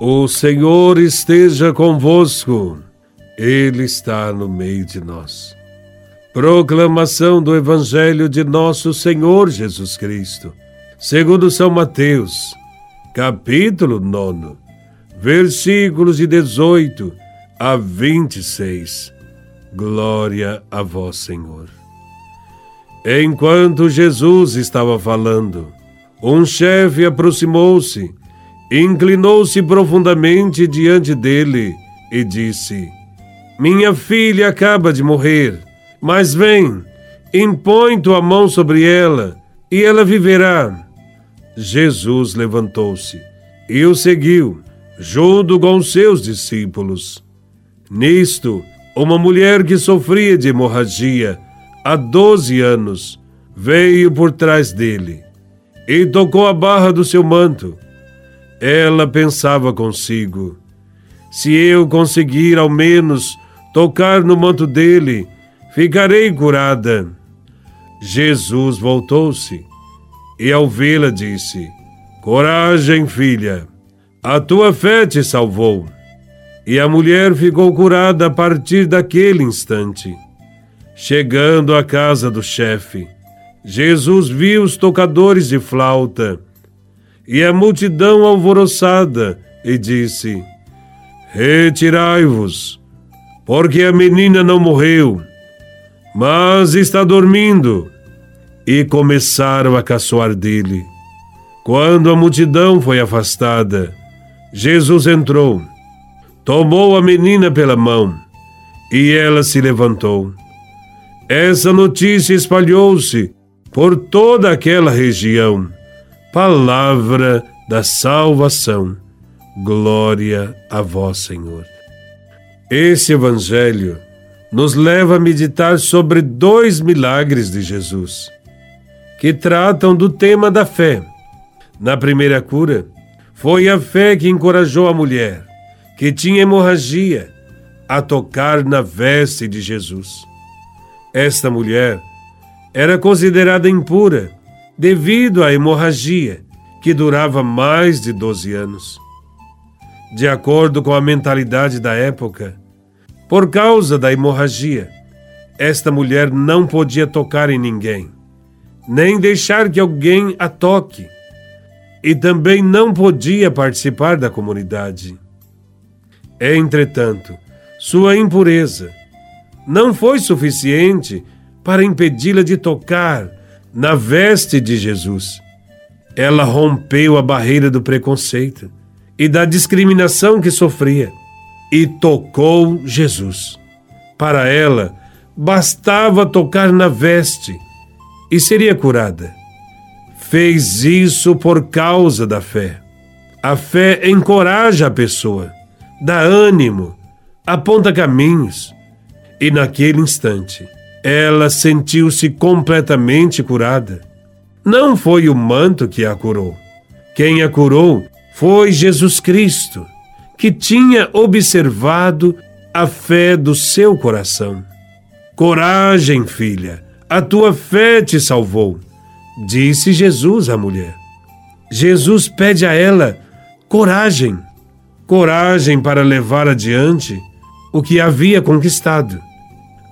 O Senhor esteja convosco, Ele está no meio de nós. Proclamação do Evangelho de Nosso Senhor Jesus Cristo, segundo São Mateus, capítulo 9, versículos de 18 a 26. Glória a Vós, Senhor. Enquanto Jesus estava falando, um chefe aproximou-se inclinou-se profundamente diante dele e disse: Minha filha acaba de morrer, mas vem, impõe tua mão sobre ela e ela viverá. Jesus levantou-se e o seguiu, junto com seus discípulos. Nisto, uma mulher que sofria de hemorragia há doze anos veio por trás dele e tocou a barra do seu manto ela pensava consigo: se eu conseguir ao menos tocar no manto dele, ficarei curada. Jesus voltou-se e, ao vê-la, disse: Coragem, filha, a tua fé te salvou. E a mulher ficou curada a partir daquele instante. Chegando à casa do chefe, Jesus viu os tocadores de flauta e a multidão alvoroçada, e disse: Retirai-vos, porque a menina não morreu, mas está dormindo. E começaram a caçoar dele. Quando a multidão foi afastada, Jesus entrou, tomou a menina pela mão e ela se levantou. Essa notícia espalhou-se por toda aquela região palavra da salvação. Glória a vós, Senhor. Esse evangelho nos leva a meditar sobre dois milagres de Jesus, que tratam do tema da fé. Na primeira cura, foi a fé que encorajou a mulher, que tinha hemorragia, a tocar na veste de Jesus. Esta mulher era considerada impura devido à hemorragia, que durava mais de 12 anos. De acordo com a mentalidade da época, por causa da hemorragia, esta mulher não podia tocar em ninguém, nem deixar que alguém a toque, e também não podia participar da comunidade. Entretanto, sua impureza não foi suficiente para impedi-la de tocar na veste de Jesus. Ela rompeu a barreira do preconceito e da discriminação que sofria e tocou Jesus. Para ela, bastava tocar na veste e seria curada. Fez isso por causa da fé. A fé encoraja a pessoa, dá ânimo, aponta caminhos. E naquele instante, ela sentiu-se completamente curada. Não foi o manto que a curou. Quem a curou foi Jesus Cristo, que tinha observado a fé do seu coração. Coragem, filha, a tua fé te salvou, disse Jesus à mulher. Jesus pede a ela coragem, coragem para levar adiante o que havia conquistado.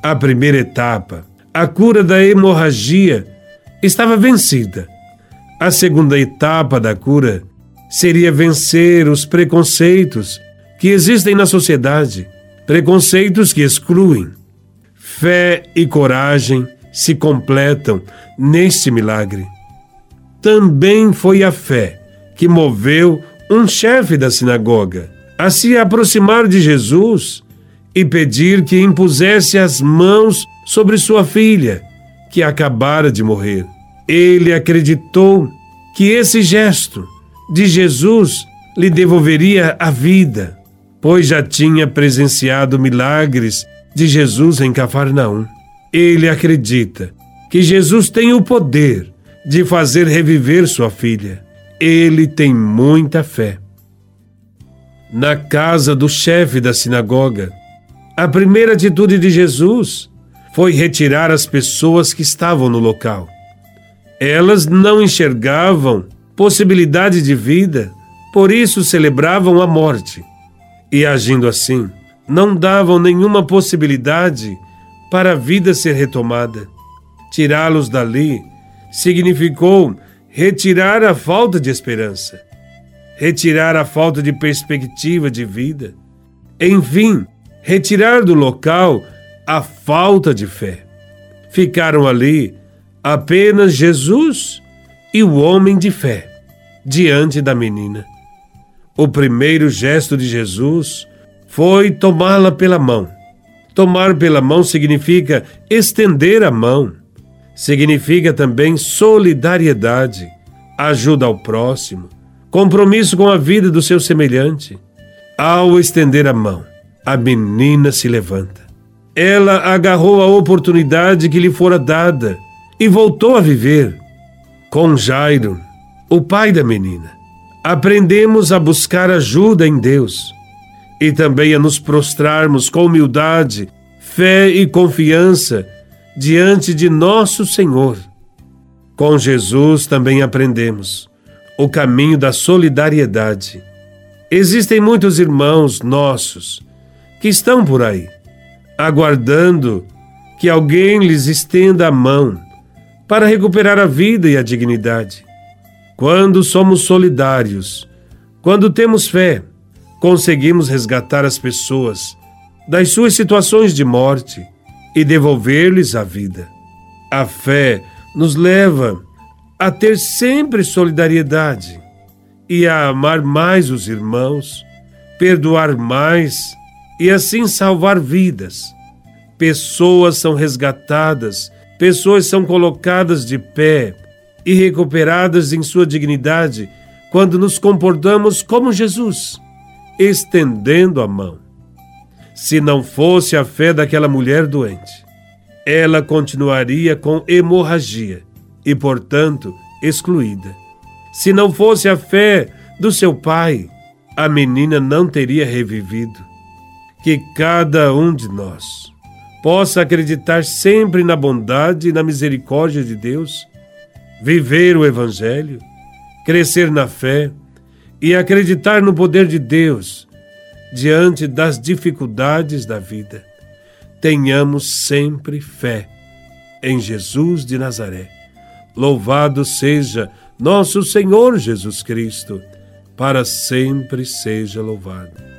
A primeira etapa, a cura da hemorragia, estava vencida. A segunda etapa da cura seria vencer os preconceitos que existem na sociedade, preconceitos que excluem. Fé e coragem se completam neste milagre. Também foi a fé que moveu um chefe da sinagoga a se aproximar de Jesus e pedir que impusesse as mãos sobre sua filha, que acabara de morrer. Ele acreditou que esse gesto de Jesus lhe devolveria a vida, pois já tinha presenciado milagres de Jesus em Cafarnaum. Ele acredita que Jesus tem o poder de fazer reviver sua filha. Ele tem muita fé. Na casa do chefe da sinagoga, a primeira atitude de Jesus foi retirar as pessoas que estavam no local. Elas não enxergavam possibilidade de vida Por isso celebravam a morte. E agindo assim, não davam nenhuma possibilidade para a vida ser retomada. Tirá-los dali significou retirar a falta de esperança, retirar a falta de perspectiva de vida, enfim, retirar do local a falta de fé. Ficaram ali apenas Jesus e o homem de fé diante da menina. O primeiro gesto de Jesus foi tomá-la pela mão. Tomar pela mão significa estender a mão, significa também solidariedade, ajuda ao próximo, compromisso com a vida do seu semelhante. Ao estender a mão, a menina se levanta. Ela agarrou a oportunidade que lhe fora dada e voltou a viver. Com Jairo, o pai da menina, aprendemos a buscar ajuda em Deus e também a nos prostrarmos com humildade, fé e confiança diante de nosso Senhor. Com Jesus também aprendemos o caminho da solidariedade. Existem muitos irmãos nossos que estão por aí, aguardando que alguém lhes estenda a mão para recuperar a vida e a dignidade. Quando somos solidários, quando temos fé, conseguimos resgatar as pessoas das suas situações de morte e devolver-lhes a vida. A fé nos leva a ter sempre solidariedade e a amar mais os irmãos, perdoar mais e assim salvar vidas. Pessoas são resgatadas, pessoas são colocadas de pé e recuperadas em sua dignidade quando nos comportamos como Jesus estendendo a mão. Se não fosse a fé daquela mulher doente, ela continuaria com hemorragia e, portanto, excluída. Se não fosse a fé do seu pai, a menina não teria revivido. Que cada um de nós possa acreditar sempre na bondade e na misericórdia de Deus, viver o Evangelho, crescer na fé e acreditar no poder de Deus diante das dificuldades da vida. Tenhamos sempre fé em Jesus de Nazaré. Louvado seja nosso Senhor Jesus Cristo, para sempre seja louvado.